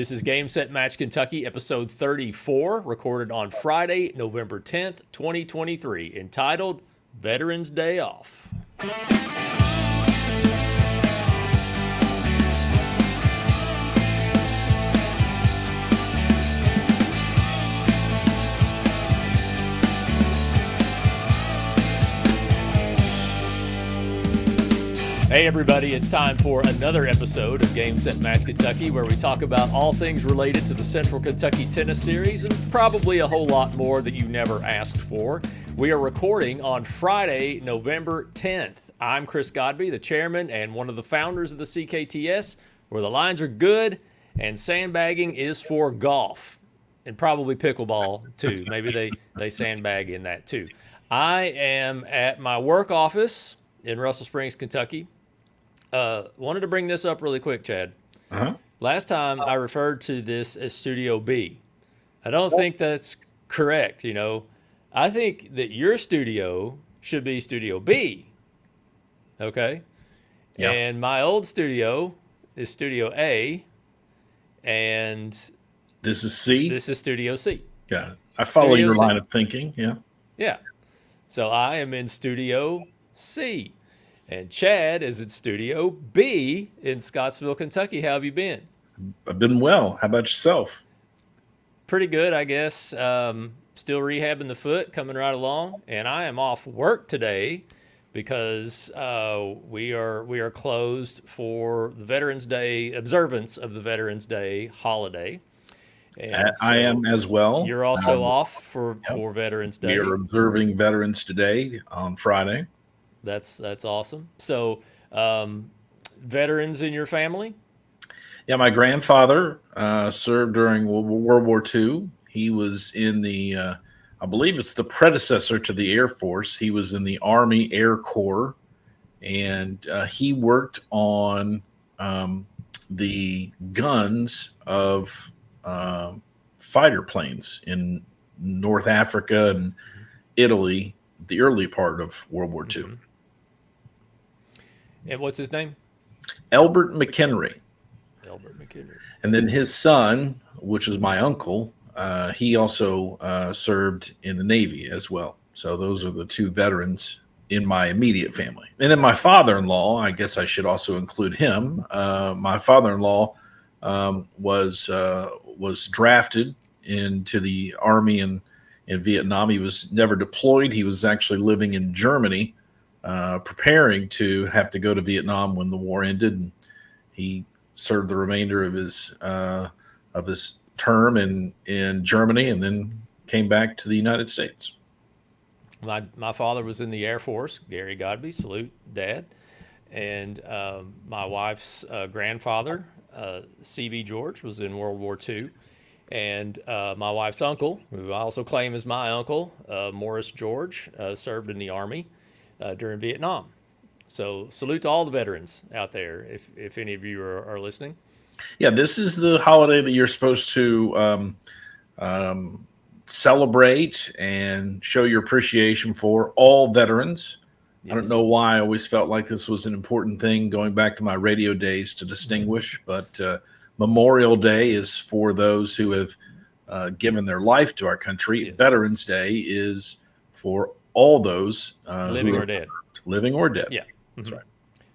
This is Game Set Match Kentucky, episode 34, recorded on Friday, November 10th, 2023, entitled Veterans Day Off. Hey, everybody, it's time for another episode of Game Set Match Kentucky, where we talk about all things related to the Central Kentucky Tennis Series and probably a whole lot more that you never asked for. We are recording on Friday, November 10th. I'm Chris Godby, the chairman and one of the founders of the CKTS, where the lines are good and sandbagging is for golf and probably pickleball too. Maybe they, they sandbag in that too. I am at my work office in Russell Springs, Kentucky. Uh, wanted to bring this up really quick, Chad. Uh-huh. Last time I referred to this as Studio B. I don't think that's correct. You know, I think that your studio should be Studio B. Okay. Yeah. And my old studio is Studio A. And This is C. this is Studio C. yeah, I follow Studio your C. line of thinking. Yeah, Yeah. So I am in Studio C. And Chad is at Studio B in Scottsville, Kentucky. How have you been? I've been well. How about yourself? Pretty good, I guess. Um, still rehabbing the foot, coming right along. And I am off work today because uh, we are we are closed for the Veterans Day observance of the Veterans Day holiday. And I- I am as well. You're also Um, off for, yep. for Veterans Day. We are observing Veterans Today on Friday. That's that's awesome. So, um, veterans in your family? Yeah, my grandfather uh, served during World War II. He was in the, uh, I believe it's the predecessor to the Air Force. He was in the Army Air Corps, and uh, he worked on um, the guns of um fighter planes in North Africa and Italy, the early part of World War II. Mhm. And what's his name? Albert McHenry. Albert McKinley. And then his son, which is my uncle, uh, he also uh, served in the Navy as well. So those are the two veterans in my immediate family. And then my father-in-law, I guess I should also include him. Uh, my father-in-law um, was uh, was drafted into the army in in Vietnam. He was never deployed. He was actually living in Germany, uh, preparing to have to go to Vietnam when the war ended. And he served the remainder of his uh, of his term in in Germany, and then came back to the United States. My my father was in the Air Force. Gary Godby, salute, Dad. And um, my wife's uh, grandfather, uh, C.B. George, was in World War II. And uh, my wife's uncle, who I also claim is my uncle, uh, Morris George, uh, served in the Army uh, during Vietnam. So salute to all the veterans out there, if, if any of you are, are listening. Yeah, this is the holiday that you're supposed to um, um, celebrate and show your appreciation for all veterans. I don't know why I always felt like this was an important thing going back to my radio days to distinguish, but uh, Memorial Day is for those who have uh, given their life to our country. Yes. Veterans Day is for all those uh, living or dead. living or dead. Yeah. That's Mhm. right.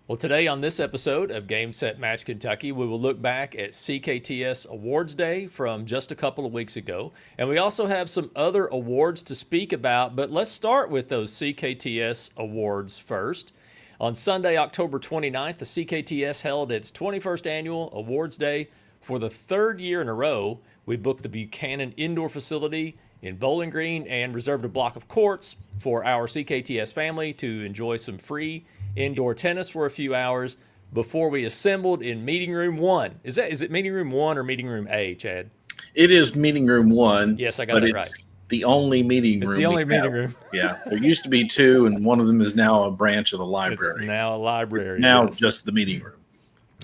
Well, today on this episode of Game Set Match Kentucky, we will look back at CKTS Awards Day from just a couple of weeks ago. And we also have some other awards to speak about, but let's start with those CKTS awards first. On Sunday, October 29th, the CKTS held its 21st annual Awards Day. For the third year in a row, we booked the Buchanan Indoor Facility in Bowling Green and reserved a block of courts for our CKTS family to enjoy some free indoor tennis for a few hours before we assembled in meeting room one. Is that is it meeting room one or meeting room A, Chad? It is meeting room one. Yes, I got but that it's right. the only meeting room. It's the only meeting have. room. Yeah, there used to be two, and one of them is now a branch of the library. It's library. now a library. It's now yes. just the meeting room.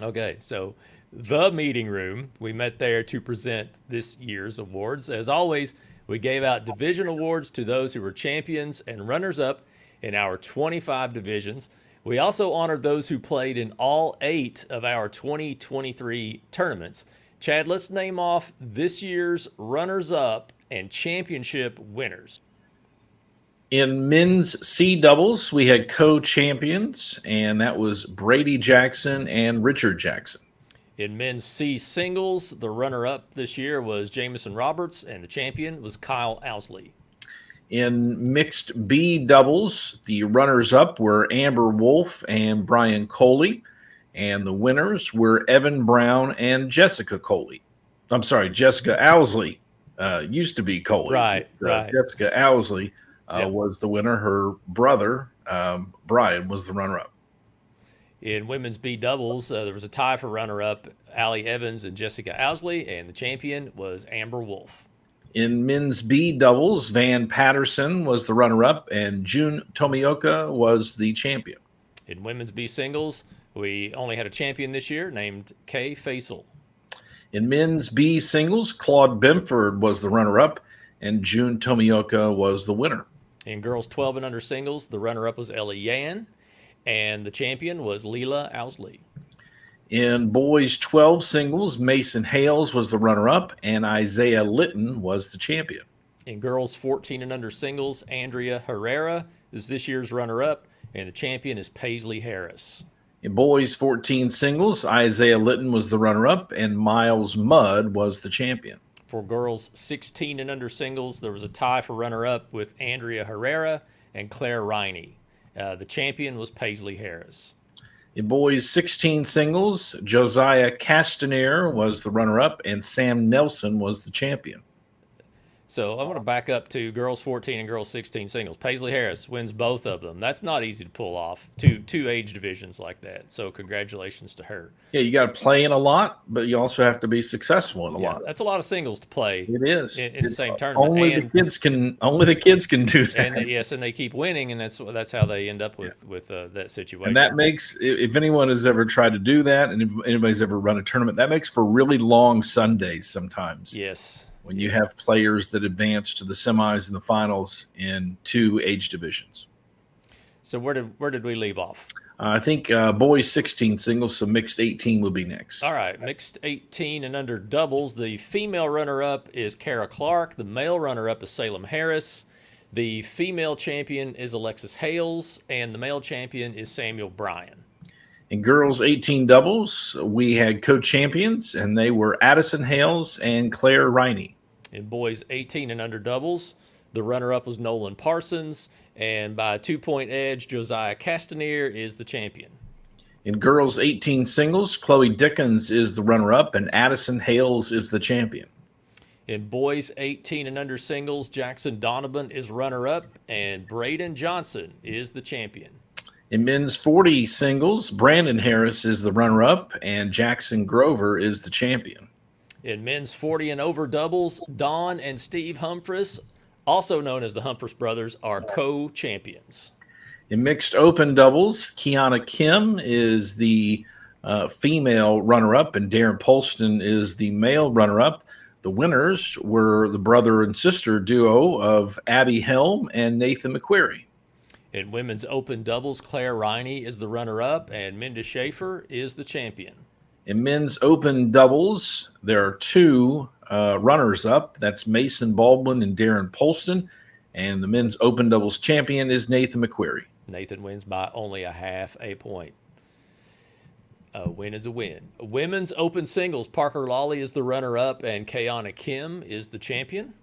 Okay, so the meeting room. We met there to present this year's awards. As always, we gave out division awards to those who were champions and runners up in our 25 divisions. We also honored those who played in all eight of our 2023 tournaments. Chad, let's name off this year's runners up and championship winners. In men's C doubles, we had co champions, and that was Brady Jackson and Richard Jackson. In men's C singles, the runner up this year was Jamison Roberts, and the champion was Kyle Owsley. In mixed B doubles, the runners up were Amber Wolf and Brian Coley, and the winners were Evan Brown and Jessica Coley. I'm sorry, Jessica Owsley uh, used to be Coley. Right, uh, right. Jessica Owsley uh, yep. was the winner. Her brother, um, Brian, was the runner up. In women's B doubles, uh, there was a tie for runner up Allie Evans and Jessica Owsley, and the champion was Amber Wolf. In men's B doubles, Van Patterson was the runner up, and June Tomioka was the champion. In women's B singles, we only had a champion this year named Kay Faisal. In men's B singles, Claude Bimford was the runner up, and June Tomioka was the winner. In girls 12 and under singles, the runner up was Ellie Yan, and the champion was Leela Owsley. In boys 12 singles, Mason Hales was the runner up, and Isaiah Litton was the champion. In girls 14 and under singles, Andrea Herrera is this year's runner up, and the champion is Paisley Harris. In boys 14 singles, Isaiah Litton was the runner up, and Miles Mudd was the champion. For girls 16 and under singles, there was a tie for runner up with Andrea Herrera and Claire Riney. Uh, the champion was Paisley Harris. In boys 16 singles, Josiah Castanier was the runner up and Sam Nelson was the champion. So I'm going to back up to girls 14 and girls 16 singles. Paisley Harris wins both of them. That's not easy to pull off two two age divisions like that. So congratulations to her. Yeah, you got to play in a lot, but you also have to be successful in a yeah, lot. That's a lot of singles to play. It is in, in the same tournament. Only and, the kids can. Only the kids can do that. And yes, and they keep winning, and that's that's how they end up with yeah. with uh, that situation. And that makes if anyone has ever tried to do that, and if anybody's ever run a tournament, that makes for really long Sundays sometimes. Yes when you have players that advance to the semis and the finals in two age divisions. So where did where did we leave off? Uh, I think uh, boys 16 singles, so mixed 18 will be next. All right, mixed 18 and under doubles. The female runner-up is Kara Clark. The male runner-up is Salem Harris. The female champion is Alexis Hales, and the male champion is Samuel Bryan. In girls 18 doubles, we had co champions, and they were Addison Hales and Claire Riney. In boys 18 and under doubles, the runner up was Nolan Parsons, and by a two point edge, Josiah Castanier is the champion. In girls 18 singles, Chloe Dickens is the runner up, and Addison Hales is the champion. In boys 18 and under singles, Jackson Donovan is runner up, and Braden Johnson is the champion. In men's 40 singles, Brandon Harris is the runner up and Jackson Grover is the champion. In men's 40 and over doubles, Don and Steve Humphreys, also known as the Humphreys brothers, are co champions. In mixed open doubles, Kiana Kim is the uh, female runner up and Darren Polston is the male runner up. The winners were the brother and sister duo of Abby Helm and Nathan McQuarrie. In women's open doubles, Claire Riney is the runner up and Minda Schaefer is the champion. In men's open doubles, there are two uh, runners up. That's Mason Baldwin and Darren Polston. And the men's open doubles champion is Nathan McQuarrie. Nathan wins by only a half a point. A win is a win. Women's open singles, Parker Lawley is the runner up and Kayana Kim is the champion.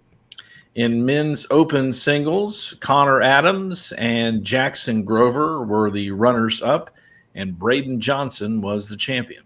In men's open singles, Connor Adams and Jackson Grover were the runners up, and Braden Johnson was the champion.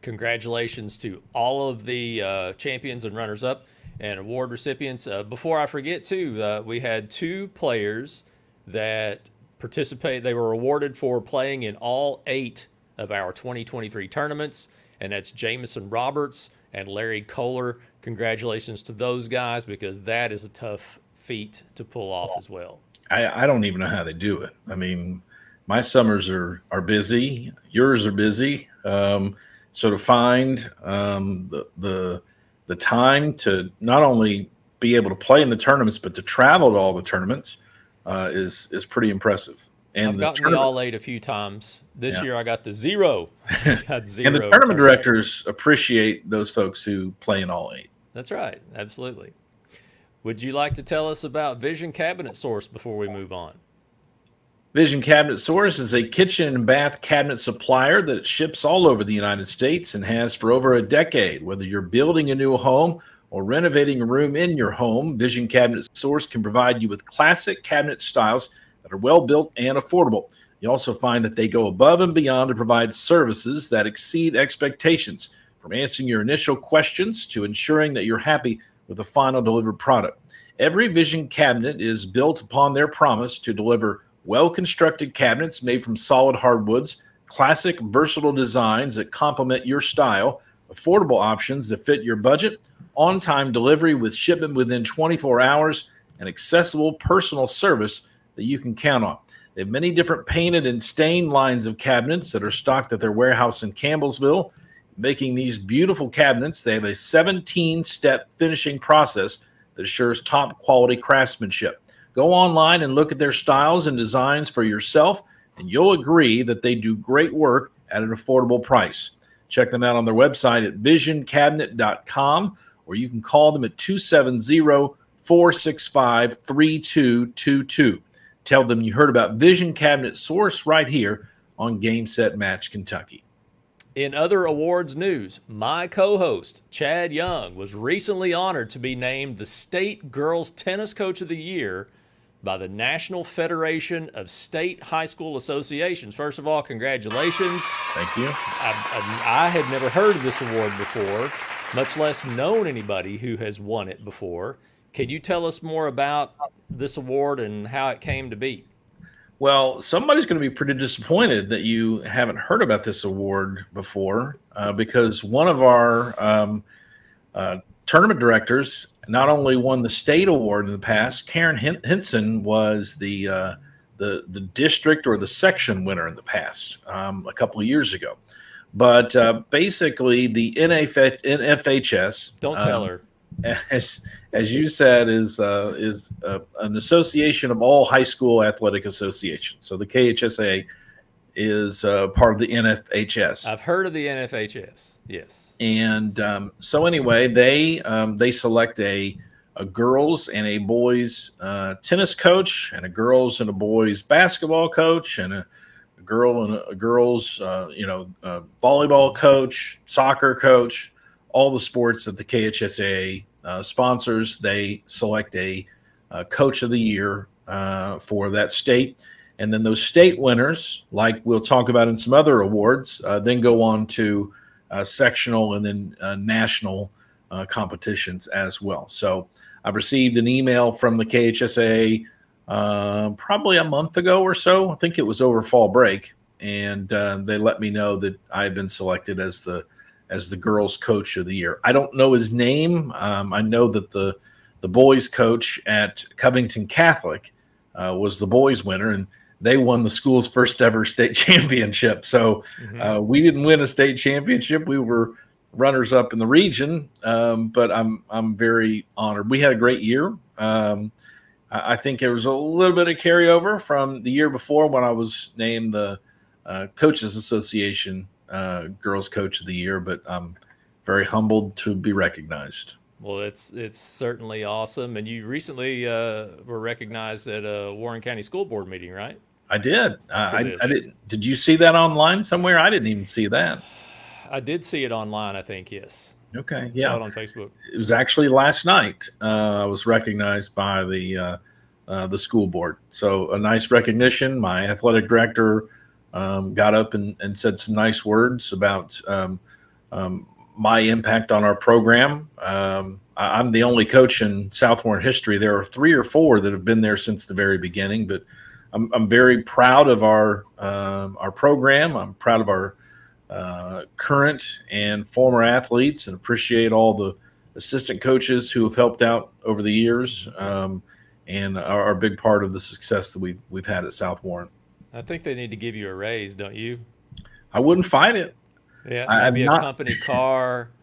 Congratulations to all of the uh, champions and runners up and award recipients. Uh, before I forget, too, uh, we had two players that participate. They were awarded for playing in all eight of our 2023 tournaments, and that's Jamison Roberts and Larry Kohler. Congratulations to those guys because that is a tough feat to pull off as well. I, I don't even know how they do it. I mean, my summers are are busy. Yours are busy. Um, so to find um, the the the time to not only be able to play in the tournaments but to travel to all the tournaments uh, is is pretty impressive. And I've gotten the all eight a few times. This yeah. year I got the zero. got zero and the tournament tournaments. directors appreciate those folks who play in all eight. That's right. Absolutely. Would you like to tell us about Vision Cabinet Source before we move on? Vision Cabinet Source is a kitchen and bath cabinet supplier that ships all over the United States and has for over a decade. Whether you're building a new home or renovating a room in your home, Vision Cabinet Source can provide you with classic cabinet styles that are well built and affordable. You also find that they go above and beyond to provide services that exceed expectations, from answering your initial questions to ensuring that you're happy with the final delivered product. Every Vision cabinet is built upon their promise to deliver well constructed cabinets made from solid hardwoods, classic, versatile designs that complement your style, affordable options that fit your budget, on time delivery with shipment within 24 hours, and accessible personal service that you can count on. They have many different painted and stained lines of cabinets that are stocked at their warehouse in Campbellsville. Making these beautiful cabinets, they have a 17 step finishing process that assures top quality craftsmanship. Go online and look at their styles and designs for yourself, and you'll agree that they do great work at an affordable price. Check them out on their website at visioncabinet.com, or you can call them at 270 465 3222. Tell them you heard about Vision Cabinet Source right here on Game Set Match Kentucky. In other awards news, my co host, Chad Young, was recently honored to be named the State Girls Tennis Coach of the Year by the National Federation of State High School Associations. First of all, congratulations. Thank you. I, I, I, had never heard of this award before, much less known anybody who has won it before. Can you tell us more about this award and how it came to be? Well, somebody's going to be pretty disappointed that you haven't heard about this award before uh, because one of our um, uh, tournament directors not only won the state award in the past, Karen Hinson was the uh, the the district or the section winner in the past um, a couple of years ago. But uh, basically, the NF- NFHS don't tell um, her as as you said is uh, is uh, an association of all high school athletic associations. So the KHSAA is uh, part of the NFHS. I've heard of the NFHS. Yes. And um, so anyway, they um, they select a a girls and a boys uh, tennis coach, and a girls and a boys basketball coach, and a, a girl and a, a girls uh, you know volleyball coach, soccer coach, all the sports that the KHSAA uh, sponsors. They select a coach of the year uh, for that state. And then those state winners, like we'll talk about in some other awards, uh, then go on to uh, sectional and then uh, national uh, competitions as well. So I've received an email from the KHSAA uh, probably a month ago or so. I think it was over fall break, and uh, they let me know that I've been selected as the as the girls' coach of the year. I don't know his name. Um, I know that the the boys' coach at Covington Catholic was the boys' winner, and they won the school's first ever state championship. So mm-hmm. uh, we didn't win a state championship. We were runners up in the region, um, but I'm I'm very honored. We had a great year. Um, I, I think there was a little bit of carryover from the year before when I was named the uh, Coaches Association uh, Girls Coach of the Year, but I'm very humbled to be recognized. Well, it's it's certainly awesome, and you recently uh, were recognized at a Warren County School Board meeting, right? I did. I, I, did. Did you see that online somewhere? I didn't even see that. I did see it online. I think yes. Okay. Yeah. Saw it on Facebook. It was actually last night. Uh, I was recognized by the uh, uh, the school board. So a nice recognition. My athletic director um, got up and, and said some nice words about um, um, my impact on our program. Um, I, I'm the only coach in South Warren history. There are three or four that have been there since the very beginning, but I'm, I'm very proud of our um, our program. I'm proud of our uh, current and former athletes, and appreciate all the assistant coaches who have helped out over the years, um, and are, are, a big part of the success that we've we've had at South Warren. I think they need to give you a raise, don't you? I wouldn't fight it. Yeah, maybe a company car.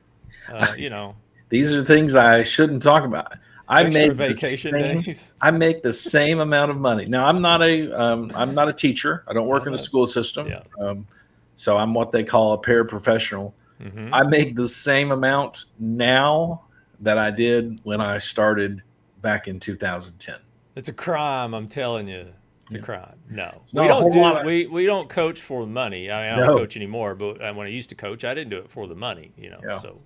Uh, you know, these are things I shouldn't talk about. I make vacation same, days. I make the same amount of money. Now I'm not a um, I'm not a teacher. I don't work in the school system. Yeah. Um, so I'm what they call a paraprofessional. Mhm. I make the same amount now that I did when I started back in 2010. It's a crime, I'm telling you. It's a crime. No, we don't do lot We we don't coach for the money. I, mean, I don't No. coach anymore, but uh, when I used to coach, I didn't do it for the money. You know, Yeah. so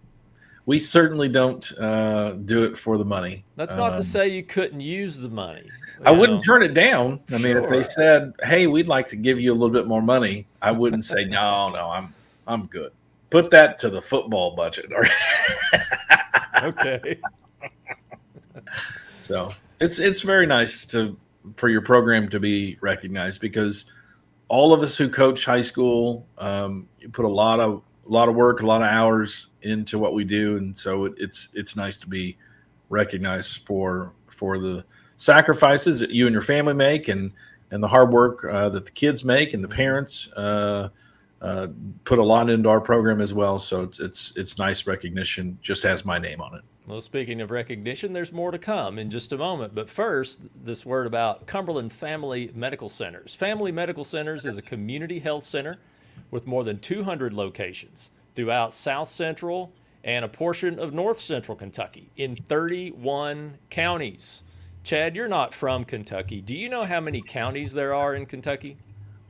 We certainly don't uh, do it for the money. that's not Um, to say you couldn't use the money. I wouldn't turn it down. I mean, if they said, "Hey, we'd like to give you a little bit more money," I wouldn't say, "No, no, I'm I'm good." Put that to the football budget. Okay. so it's it's very nice to for your program to be recognized because all of us who coach high school, um, you put a lot of a lot of work, a lot of hours into what we do, and so it, it's it's nice to be recognized for for the sacrifices that you and your family make, and and the hard work uh, that the kids make, and the parents uh, uh, put a lot into our program as well. So it's it's it's nice recognition. Just has my name on it. Well, speaking of recognition, there's more to come in just a moment. But first, this word about Cumberland Family Medical Centers. Family Medical Centers is a community health center with more than 200 locations throughout South Central and a portion of North Central Kentucky in 31 counties. Chad, you're not from Kentucky. Do you know how many counties there are in Kentucky?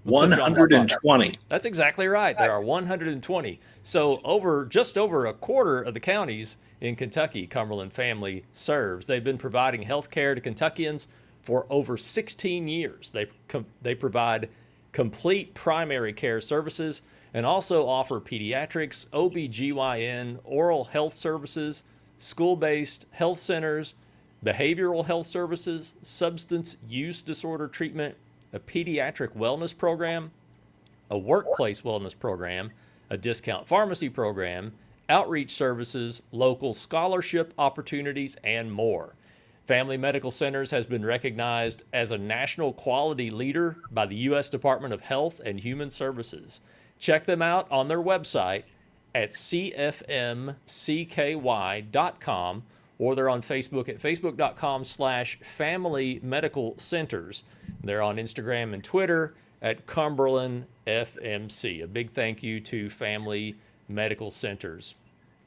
We'll One put you on the spot. hundred and twenty. That's exactly right. There are 120. So over just over a quarter of the counties in Kentucky, Cumberland Family serves. They've been providing health care to Kentuckians for over 16 years. They com- they provide complete primary care services and also offer pediatrics, OBGYN, oral health services, school-based health centers, behavioral health services, substance use disorder treatment, a pediatric wellness program, a workplace wellness program, a discount pharmacy program, outreach services, local scholarship opportunities, and more. Family Medical Centers has been recognized as a national quality leader by the U.S. Department of Health and Human Services. Check them out on their website at cfmcky.com or they're on Facebook at facebook.com slash family medical centers. They're on Instagram and Twitter at Cumberland FMC. A big thank you to Family Medical Centers.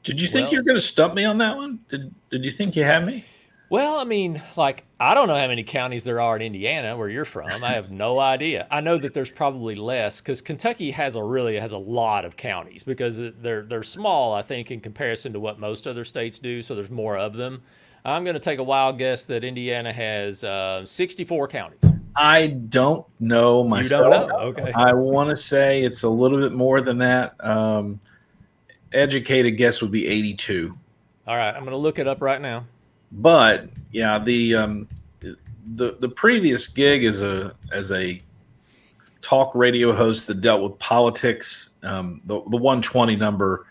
Did you think Well- you were going to stump me on that one? Did Did you think you had me? Well, I mean, like, I don't know how many counties there are in Indiana where you're from. I have no idea. I know that there's probably less because Kentucky has a really has a lot of counties because they're they're small, I think, in comparison to what most other states do. So there's more of them. I'm going to take a wild guess that Indiana has uh, 64 counties. I don't know myself. You don't know? Okay. I want to say it's a little bit more than that. Um, educated guess would be 82. All right, I'm going to look it up right now. But yeah, the um, the the previous gig as a as a talk radio host that dealt with politics, um, the the 120 number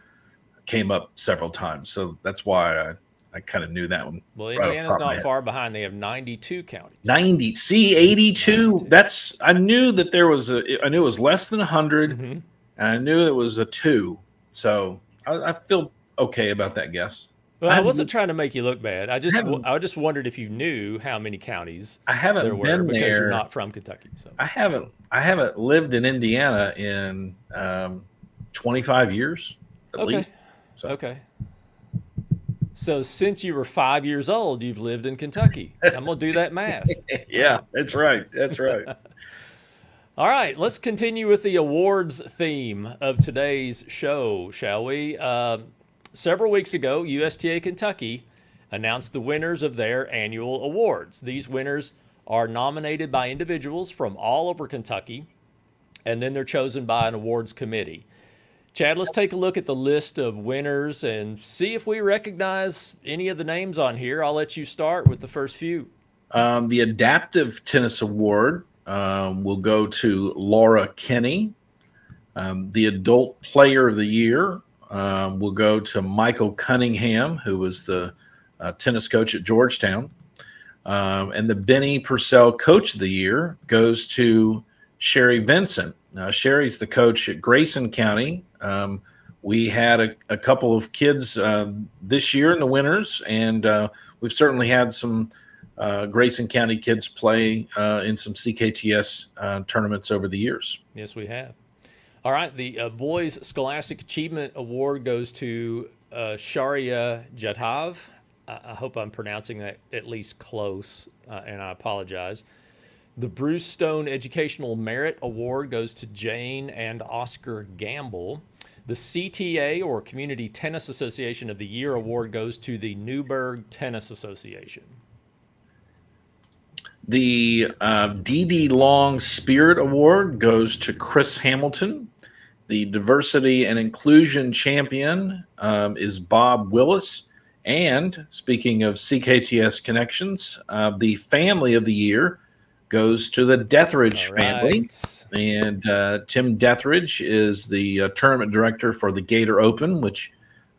came up several times, so that's why I I kind of knew that one. Well, Right Indiana's not far behind. They have 92 counties. 90 See, 82. 92. That's I knew that there was a I knew it was less than 100 Mhm. and I knew it was a 2. So I, I feel okay about that guess. Well, I I wasn't trying to make you look bad. I just haven't- I just wondered if you knew how many counties I haven't there were been because there. you're not from Kentucky. So I haven't I haven't lived in Indiana in um, 25 years at okay, least. So okay. So since you were five years old, you've lived in Kentucky. I'm gonna do that math. yeah, that's right. That's right. All right, let's continue with the awards theme of today's show, shall we? Um several weeks ago, USTA Kentucky announced the winners of their annual awards. These winners are nominated by individuals from all over Kentucky, and then they're chosen by an awards committee. Chad, let's take a look at the list of winners and see if we recognize any of the names on here. I'll let you start with the first few. Um, the Adaptive Tennis Award um, will go to Laura Kenny. Um, the Adult Player of the Year um, will go to Michael Cunningham, who was the uh, tennis coach at Georgetown. Um, and the Benny Purcell Coach of the Year goes to Sherry Vincent. Now, Sherry's the coach at Grayson County, um, we had a, a couple of kids uh, this year in the winners, and uh, we've certainly had some uh, Grayson County kids play uh, in some CKTS uh, tournaments over the years. Yes, we have. All right, the uh, Boys Scholastic Achievement Award goes to Sharia Jadhav. I hope I'm pronouncing that at least close, and I apologize. The Bruce Stone Educational Merit Award goes to Jane and Oscar Gamble. The CTA or Community Tennis Association of the Year award goes to the Newburgh Tennis Association. The uh, DD Long Spirit Award goes to Chris Hamilton. The Diversity and Inclusion Champion um, is Bob Willis. And speaking of CKTS connections, uh, the Family of the Year goes to the Deathridge right. family. And uh, Tim Deathridge is the uh, tournament director for the Gator Open, which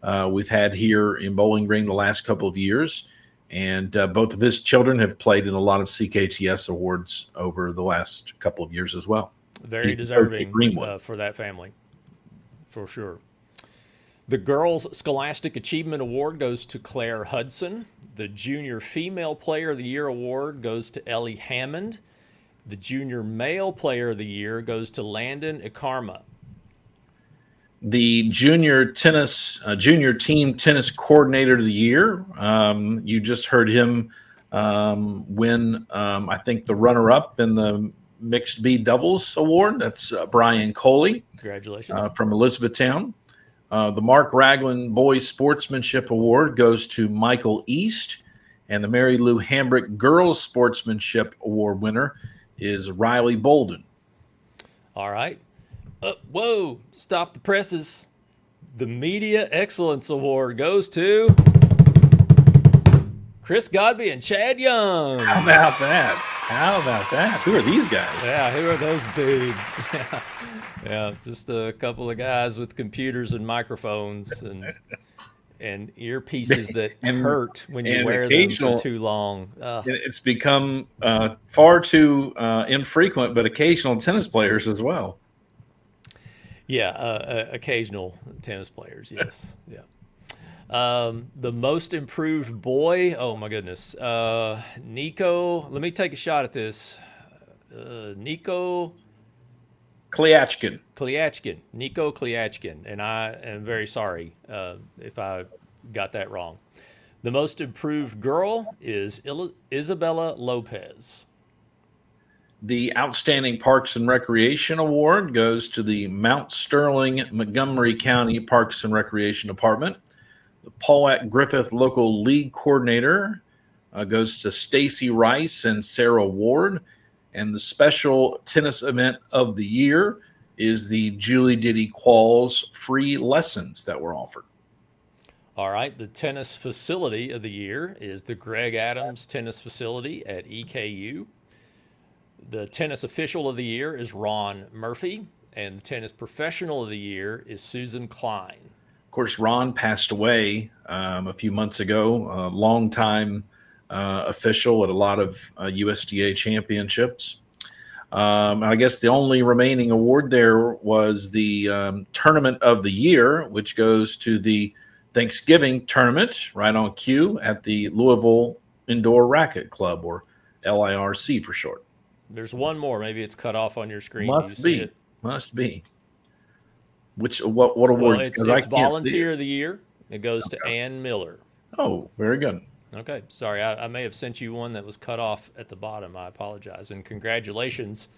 uh, we've had here in Bowling Green the last couple of years. And uh, both of his children have played in a lot of CKTS awards over the last couple of years as well. Very He's deserving uh, for that family, for sure. The Girls Scholastic Achievement Award goes to Claire Hudson. The Junior Female Player of the Year award goes to Ellie Hammond. The Junior Male Player of the Year goes to Landon Ikarma. The Junior Tennis, uh, Junior Team Tennis Coordinator of the Year, um, you just heard him um, win, um, I think, the runner up in the Mixed B Doubles Award. That's uh, Brian Coley. Congratulations. Uh, from Elizabethtown. Uh, the Mark Ragland Boys Sportsmanship Award goes to Michael East. And the Mary Lou Hambrick Girls Sportsmanship Award winner is Riley Bolden. All right. Uh, whoa, stop the presses. The Media Excellence Award goes to Chris Godby and Chad Young. How about that? How about that? Who are these guys? Yeah, who are those dudes? yeah. yeah, just a couple of guys with computers and microphones and and earpieces that and, hurt when you wear them for too long. It's become uh, far too uh, infrequent, but occasional tennis players as well. Yeah, uh, uh occasional tennis players. Yes, yeah. Um, the most improved boy. Oh my goodness, uh, Nico. Let me take a shot at this. Uh, Nico Kliachkin. Kliachkin, Nico Kliachkin, and I am very sorry uh, if I got that wrong. The most improved girl is Il- Isabella Lopez. The Outstanding Parks and Recreation Award goes to the Mount Sterling Montgomery County Parks and Recreation Department. The Paulette Griffith Local League Coordinator uh, goes to Stacy Rice and Sarah Ward. And the special tennis event of the year is the Julie Diddy Qualls free lessons that were offered. All right, the tennis facility of the year is the Greg Adams Tennis Facility at EKU. The tennis official of the year is Ron Murphy, and the tennis professional of the year is Susan Klein. Of course, Ron passed away um, a few months ago, a longtime uh, official at a lot of uh, USTA championships. Um, I guess the only remaining award there was the um, Tournament of the Year, which goes to the Thanksgiving tournament right on cue at the Louisville Indoor Racquet Club, or LIRC for short. There's one more. Maybe it's cut off on your screen. Must you be. Must be. Which what what award? Well, it's, it's Volunteer of the Year. It goes okay. to Ann Miller. Oh, very good. Okay, sorry, I, I, may have sent you one that was cut off at the bottom. I apologize, and congratulations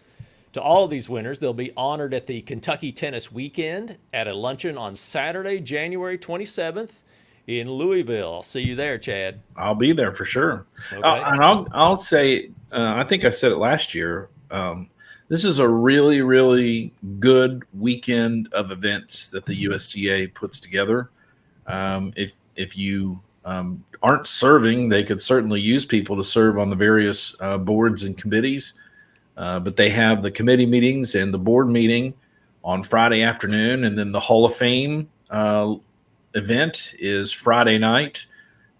to all of these winners. They'll be honored at the Kentucky Tennis Weekend at a luncheon on Saturday, January 27th in Louisville. I'll see you there, Chad. I'll be there for sure. Okay. Uh, and I'll I'll say uh, I think I said it last year. Um, this is a really really good weekend of events that the USTA puts together. Um, if if you um, aren't serving, they could certainly use people to serve on the various uh, boards and committees. Uh, but they have the committee meetings and the board meeting on Friday afternoon, and then the Hall of Fame uh, event is Friday night.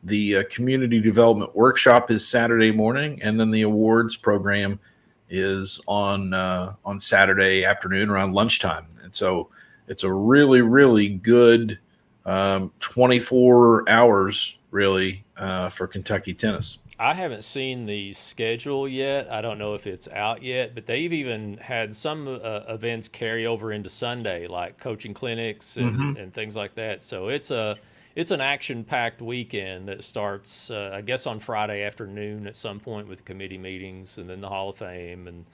The uh, community development workshop is Saturday morning, and then the awards program is on uh, on Saturday afternoon around lunchtime. And so it's a really really good um, 24 hours really uh, for Kentucky tennis. I haven't seen the schedule yet. I don't know if it's out yet, but they've even had some uh, events carry over into Sunday, like coaching clinics and, mm-hmm. and things like that. So it's a it's an action-packed weekend that starts, uh, I guess, on Friday afternoon at some point with committee meetings, and then the Hall of Fame, and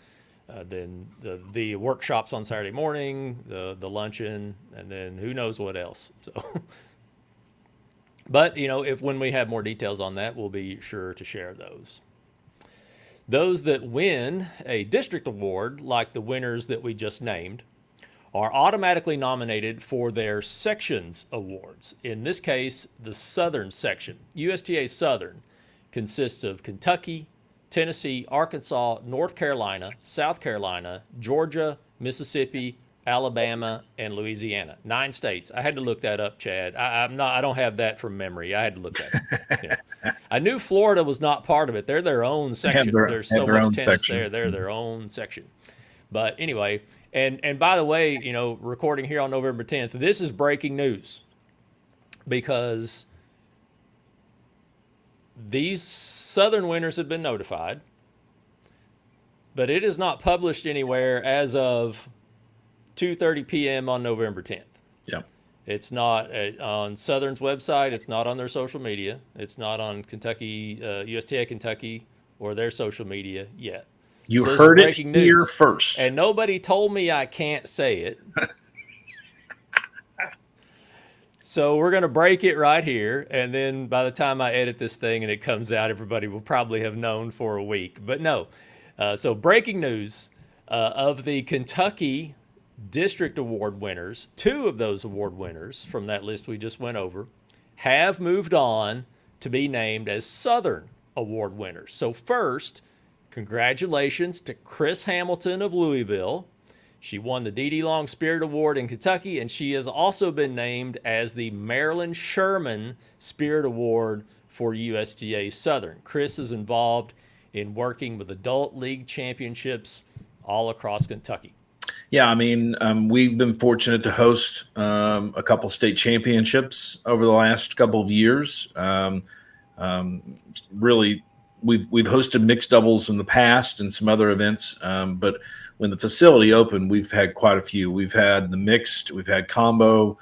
uh, then the the workshops on Saturday morning, the the luncheon, and then who knows what else. So. But you know, if when we have more details on that, we'll be sure to share those. Those that win a district award, like the winners that we just named, are automatically nominated for their sections awards. In this case, the Southern section. USTA Southern consists of Kentucky, Tennessee, Arkansas, North Carolina, South Carolina, Georgia, Mississippi, Alabama, and Louisiana. Nine states. I had to look that up, Chad. I, am not. I don't have that from memory. I had to look that. yeah. I knew Florida was not part of it. They're their own section. Their, There's so much tennis section. there. They're their own section. But anyway, and and by the way, you know, recording here on November 10th. This is breaking news because these Southern winners have been notified, but it is not published anywhere as of 2:30 p.m. on November 10th. Yeah. It's not on Southern's website. It's not on their social media. It's not on Kentucky, uh, USTA Kentucky, or their social media yet. You so heard it news, here first. And nobody told me I can't say it. so we're going to break it right here. And then by the time I edit this thing and it comes out, everybody will probably have known for a week. But no. Uh, so breaking news uh, of the Kentucky district award winners, two of those award winners from that list we just went over, have moved on to be named as Southern Award winners. So, first, congratulations to Chris Hamilton of Louisville. She won the D.D. Long Spirit Award in Kentucky, and she has also been named as the Marilyn Sherman Spirit Award for USTA Southern. Chris is involved in working with adult league championships all across Kentucky. Yeah, I mean, um, we've been fortunate to host um, a couple state championships over the last couple of years. Um, um really, we've we've hosted mixed doubles in the past and some other events, um, but when the facility opened, we've had quite a few. We've had the mixed, we've had combo,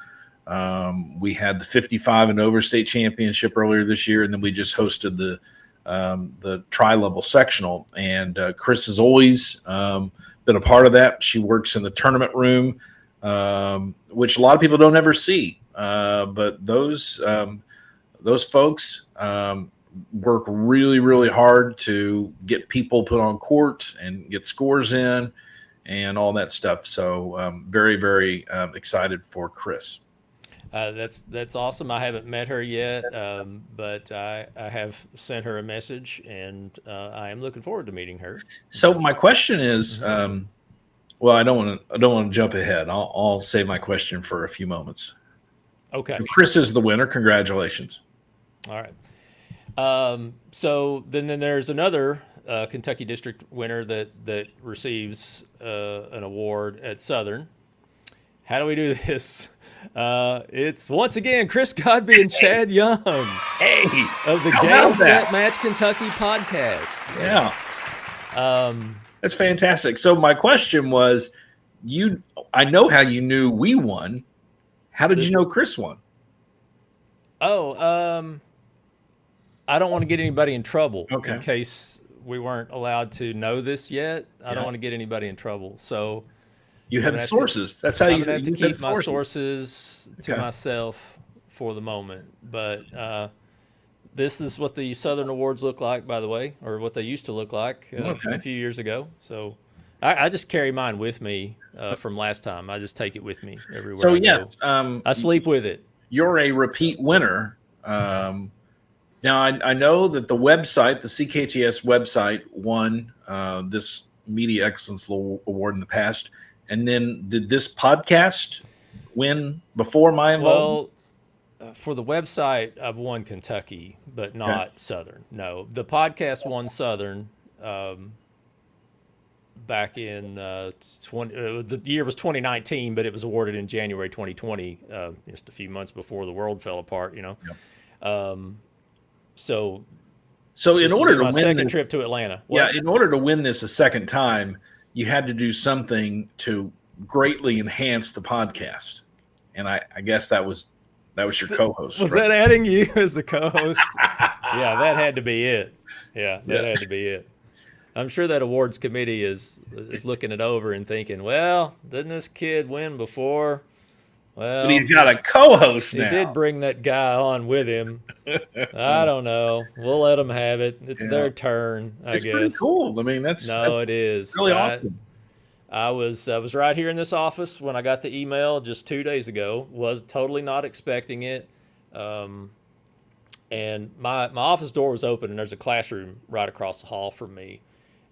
um, we had the 55 and over state championship earlier this year, and then we just hosted the the tri level sectional. And uh, Chris has always been a part of that. She works in the tournament room, um, which a lot of people don't ever see. Uh, but those um, those folks um, work really, really hard to get people put on court and get scores in and all that stuff. So um, very, very um, excited for Chris. Uh, that's that's awesome. I haven't met her yet, um, but I, I have sent her a message, and uh, I am looking forward to meeting her. So my question is, mm-hmm. um, well, I don't want to I don't want to jump ahead. I'll, I'll save my question for a few moments. Okay. So Chris is the winner. Congratulations. All right. Um, so then, then there's another uh, Kentucky District winner that that receives uh, an award at Southern. How do we do this? Uh, it's once again Chris Godby and Chad Young. Hey, of the Game Set Match Kentucky podcast. Yeah. Um, That's fantastic. So my question was, you, I know how you knew we won. How did this, you know Chris won? Oh, um, I don't want to get anybody in trouble. Okay. In case we weren't allowed to know this yet, I yeah. don't want to get anybody in trouble. So you have sources. To, That's how you have to keep my sources, to okay. myself for the moment. But uh, this is what the Southern Awards look like, by the way, or what they used to look like uh, okay. a few years ago. So I, I just carry mine with me uh, from last time. I just take it with me everywhere. So I yes, um, I sleep with it. You're a repeat winner. Um, now I, I, know that the website, the CKTS website, won uh, this Media Excellence Award in the past. And then did this podcast win before my involvement? Well, uh, for the website, I've won Kentucky, but not okay. Southern. No, the podcast won Southern, um, back in uh, 20. Uh, the year was 2019, but it was awarded in January 2020, uh, just a few months before the world fell apart. You know, yep. um, so. So in order to win second this, trip to Atlanta, what? yeah, in order to win this a second time, you had to do something to greatly enhance the podcast, and I, I guess that was that was your co-host. Was right? that adding you as a co-host? yeah, that had to be it. Yeah, that yeah. had to be it. I'm sure that awards committee is is looking it over and thinking, well, didn't this kid win before? Well, but he's got a co-host. Now. He did bring that guy on with him. I don't know. We'll let them have it. It's yeah. their turn. I it's guess. Pretty cool. I mean, that's no, that's it is really I, awesome. I was I was right here in this office when I got the email just two days ago. Was totally not expecting it. Um, and my my office door was open, and there's a classroom right across the hall from me,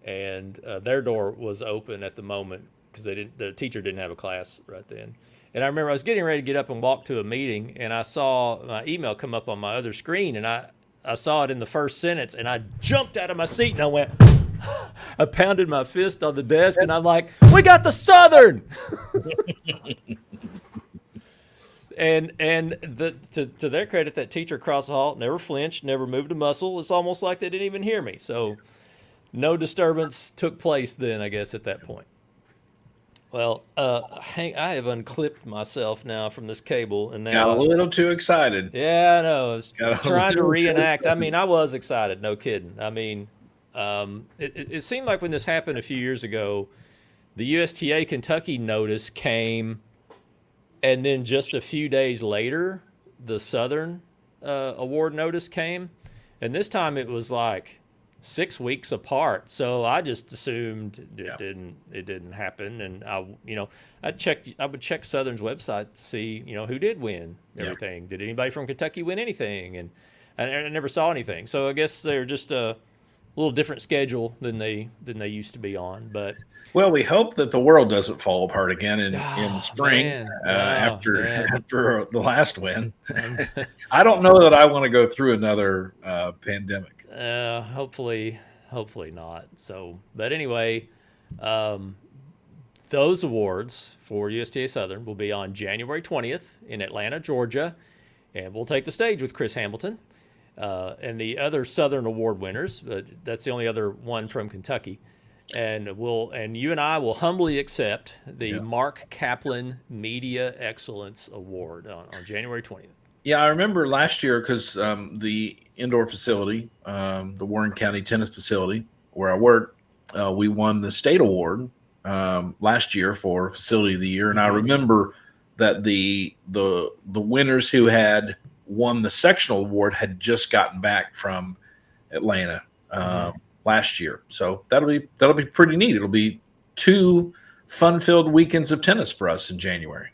and uh, their door was open at the moment because they didn't the teacher didn't have a class right then. And I remember I was getting ready to get up and walk to a meeting, and I saw my email come up on my other screen, and I I saw it in the first sentence, and I jumped out of my seat and I went. I pounded my fist on the desk, and I'm like, "We got the Southern." and and the, to, to their credit, that teacher across the hall never flinched, never moved a muscle. It's almost like they didn't even hear me. So no disturbance took place then, I guess, at that point. Well, uh, Hank, I have unclipped myself now from this cable, and now got a little too excited. Yeah, I know. I was trying to reenact. I mean, I was excited, no kidding. I mean, um, it, it seemed like when this happened a few years ago, the USTA Kentucky notice came and then just a few days later, the Southern uh, award notice came, and this time it was like six weeks apart. So I just assumed it yeah. didn't it didn't happen, and I you know I checked I would check Southern's website to see you know who did win everything. Yeah. Did anybody from Kentucky win anything? And I, I never saw anything. So I guess they're just a little different schedule than they than they used to be on, but. Well, we hope that the world doesn't fall apart again in, oh, in spring uh, oh, after man. after the last win. I don't know that I want to go through another uh, pandemic. Uh, hopefully, hopefully not. So, but anyway, um, those awards for USTA Southern will be on January 20th in Atlanta, Georgia, and we'll take the stage with Chris Hamilton. Uh, and the other Southern Award winners, but that's the only other one from Kentucky and we'll and you and I will humbly accept the yeah. Mark Kaplan Media Excellence Award on, on January 20th. Yeah, I remember last year because um, the indoor facility, um, the Warren County Tennis Facility where I work, uh, we won the state award um, last year for Facility of the Year, and I mm-hmm. remember that the the the winners who had won the sectional award had just gotten back from Atlanta. Mm-hmm last year. So that'll be that'll be pretty neat. It'll be two fun-filled weekends of tennis for us in January.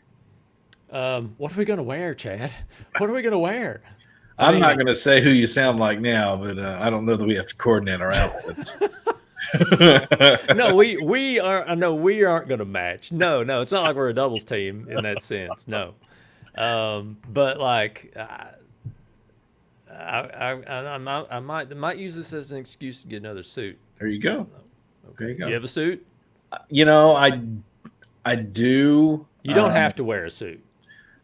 Um, what are we going to wear, Chad? What are we going to wear? I am not going to say who you sound like now, but uh, I don't know that we have to coordinate our outfits. no, we we are. No, we aren't going to match. No, no, it's not like we're a doubles team in that sense. No, um, but like. Uh, I, I, I, might, I might, I might use this as an excuse to get another suit. There you go. Okay. There you go. Do you have a suit? Uh, you know, I, I do. You don't um, have to wear a suit.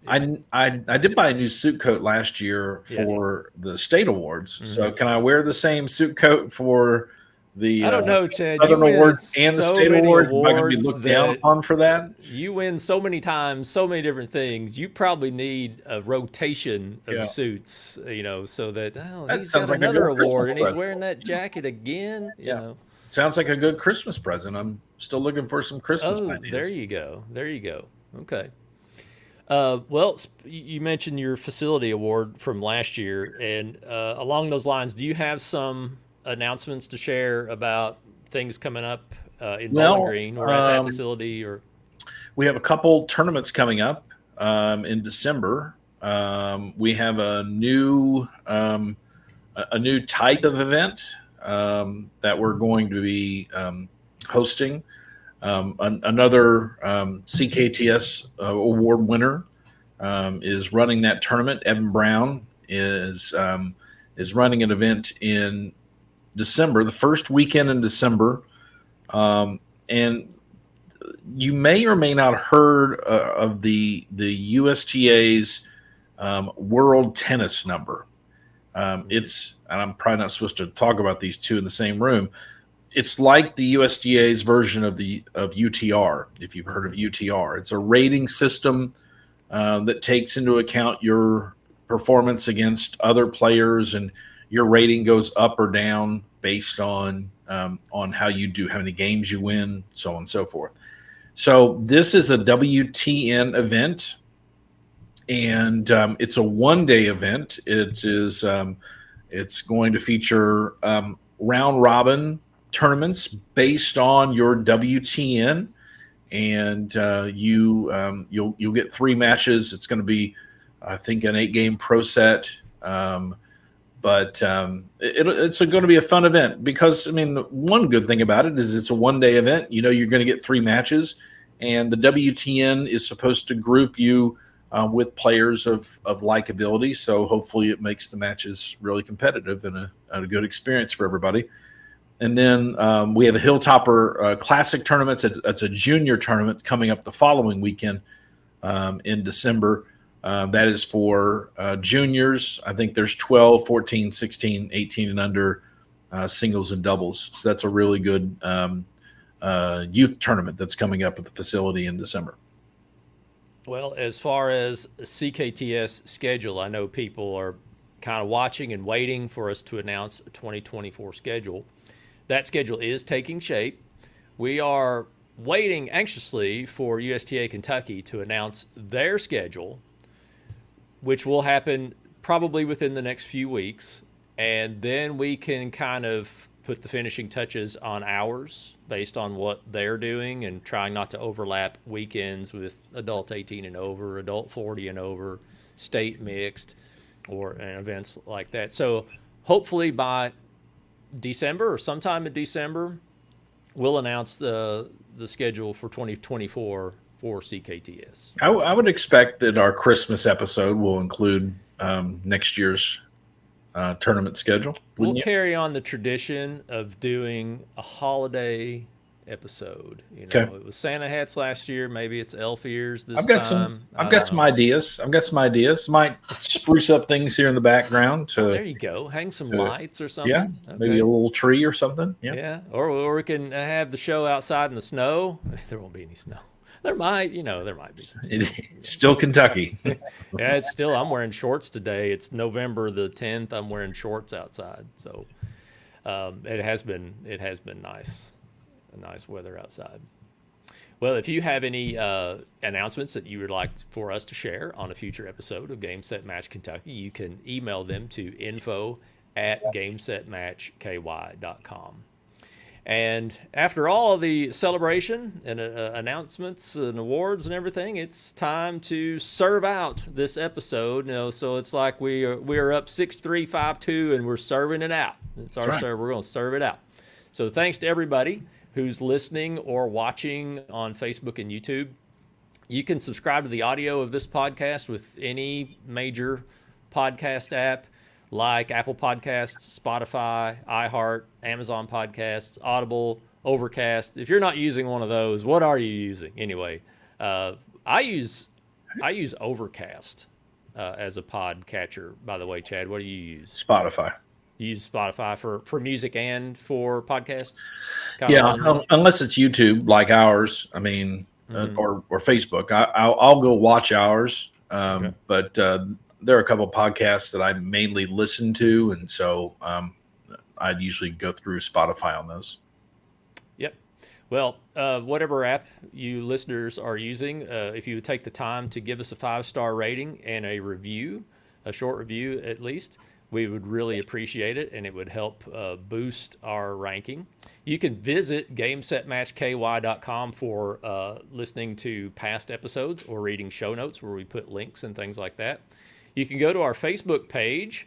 I, I, I did buy a new suit coat last year for yeah. the state awards. Mm-hmm. So can I wear the same suit coat for the I don't uh, know, Chad. Southern Awards and so the state awards. Am I going to be looked down upon for that? You win so many times, so many different things. You probably need a rotation of yeah. suits, you know, so that oh, that he's got like another award and he's wearing that jacket again. You yeah. know. Sounds like a good Christmas present. I'm still looking for some Christmas oh, ideas. There you go. There you go. Okay. Uh, well, you mentioned your facility award from last year, and uh, along those lines, do you have some announcements to share about things coming up uh, in well, Bowling Green or at that um, facility? Or we have a couple tournaments coming up um, in December. Um, we have a new um, a new type of event um, that we're going to be um. An, another CKTS uh, award winner is running that tournament. Evan Brown is is running an event in December, the first weekend in December. Um, and you may or may not have heard uh, of the the USTA's um, World Tennis Number. Um, it's and I'm probably not supposed to talk about these two in the same room. It's like the USTA's version of the of UTR. If you've heard of UTR, it's a rating system uh, that takes into account your performance against other players, and your rating goes up or down based on um, on how you do, how many games you win, so on and so forth. So this is a WTN event, and um, it's a one-day event. It is um, it's going to feature um, round robin tournaments based on your WTN, and uh, you um, you'll you'll get three matches. It's going to be, I think, an eight-game pro set. Um, but um, it, it's going to be a fun event because I mean, one good thing about it is it's a one-day event. You know, you're going to get three matches, and the WTN is supposed to group you uh, with players of of likability. So hopefully, it makes the matches really competitive and a, and a good experience for everybody. And then um, we have a Hilltopper uh, Classic tournament. It's a, it's a, junior tournament coming up the following weekend um, in December. Uh, that is for uh, juniors. I think there's 12, 14, 16, 18, and under uh, singles and doubles. So that's a really good um, uh, youth tournament that's coming up at the facility in December. Well, as far as CKTS schedule, I know people are kind of watching and waiting for us to announce a 2024 schedule that schedule is taking shape. We are waiting anxiously for USTA Kentucky to announce their schedule, which will happen probably within the next few weeks. And then we can kind of put the finishing touches on ours based on what they're doing and trying not to overlap weekends with adult 18 and over, adult 40 and over, state mixed, or events like that. So hopefully by December or sometime in December, we'll announce the the schedule for 2024 for CKTS. I, w- I would expect that our Christmas episode will include um, next year's uh, tournament schedule. We'll you? carry on the tradition of doing a holiday episode. You know, okay. it was Santa hats last year. Maybe it's elf ears this I've got time. Some, I've got know. some ideas. I've got some ideas. Might spruce up things here in the background. To, oh, there you go. Hang some to, lights or something. Yeah, okay. maybe a little tree or something. Yeah. Yeah, or, or we can have the show outside in the snow. There won't be any snow. There might, you know, there might be. it's still Kentucky. yeah, it's still. I'm wearing shorts today. It's November the 10th. I'm wearing shorts outside. So um, it has been. It has been nice nice weather outside. Well, if you have any uh, announcements that you would like for us to share on a future episode of Game Set Match Kentucky, you can email them to info at gamesetmatchky.com. And after all the celebration and uh, uh, announcements and awards and everything, it's time to serve out this episode. You know, so it's like we are we are up six three five two, and we're serving it out. It's our right. serve. We're going to serve it out. So thanks to everybody who's listening or watching on Facebook and YouTube. You can subscribe to the audio of this podcast with any major podcast app like Apple Podcasts, Spotify, iHeart, Amazon Podcasts, Audible, Overcast. If you're not using one of those, what are you using anyway? Uh, I use I use Overcast uh, as a pod catcher. By the way, Chad, what do you use? Spotify use Spotify for for music and for podcasts? Yeah, um, unless it's YouTube like ours. I mean, uh, mm-hmm. uh, or or Facebook. I, will go watch ours, um, okay. but uh, there are a couple podcasts that I mainly listen to, and so um, I'd usually go through Spotify on those. Yep. Well, uh, whatever app you listeners are using, uh, if you would take the time to give us a five star rating and a review, a short review at least, we would really appreciate it and it would help uh, boost our ranking. You can visit gamesetmatchky.com for uh, listening to past episodes or reading show notes where we put links and things like that. You can go to our Facebook page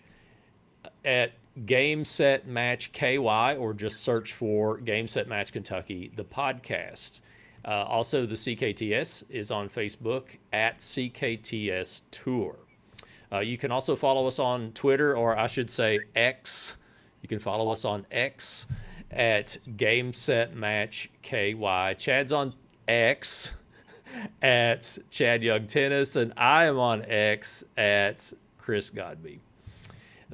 at Game Set Match KY or just search for Game Kentucky, the podcast. Uh, also, the CKTS is on Facebook at CKTS Tour. Uh, you can also follow us on Twitter, or I should say X. You can follow us on X at Game Set Match KY. Chad's on X at Chad Young Tennis, and I am on X at Chris Godby.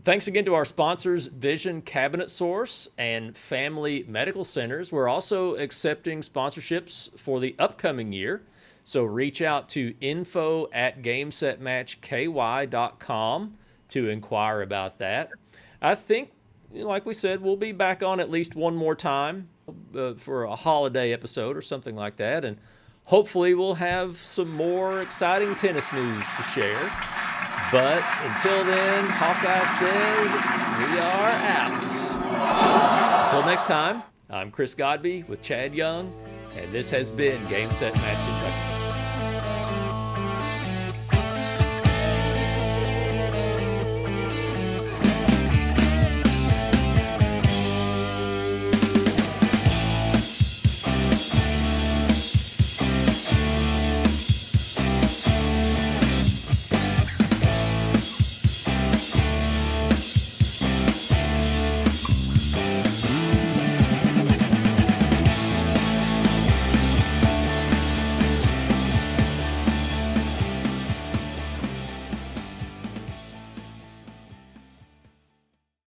Thanks again to our sponsors, Vision Cabinet Source and Family Medical Centers. We're also accepting sponsorships for the upcoming year. So reach out to info at gamesetmatchky.com to inquire about that. I think, like we said, we'll be back on at least one more time uh, for a holiday episode or something like that. And hopefully, we'll have some more exciting tennis news to share. But until then, Hawkeye says we are out. Until next time, I'm Chris Godby with Chad Young, and this has been Game Set Match Kentucky.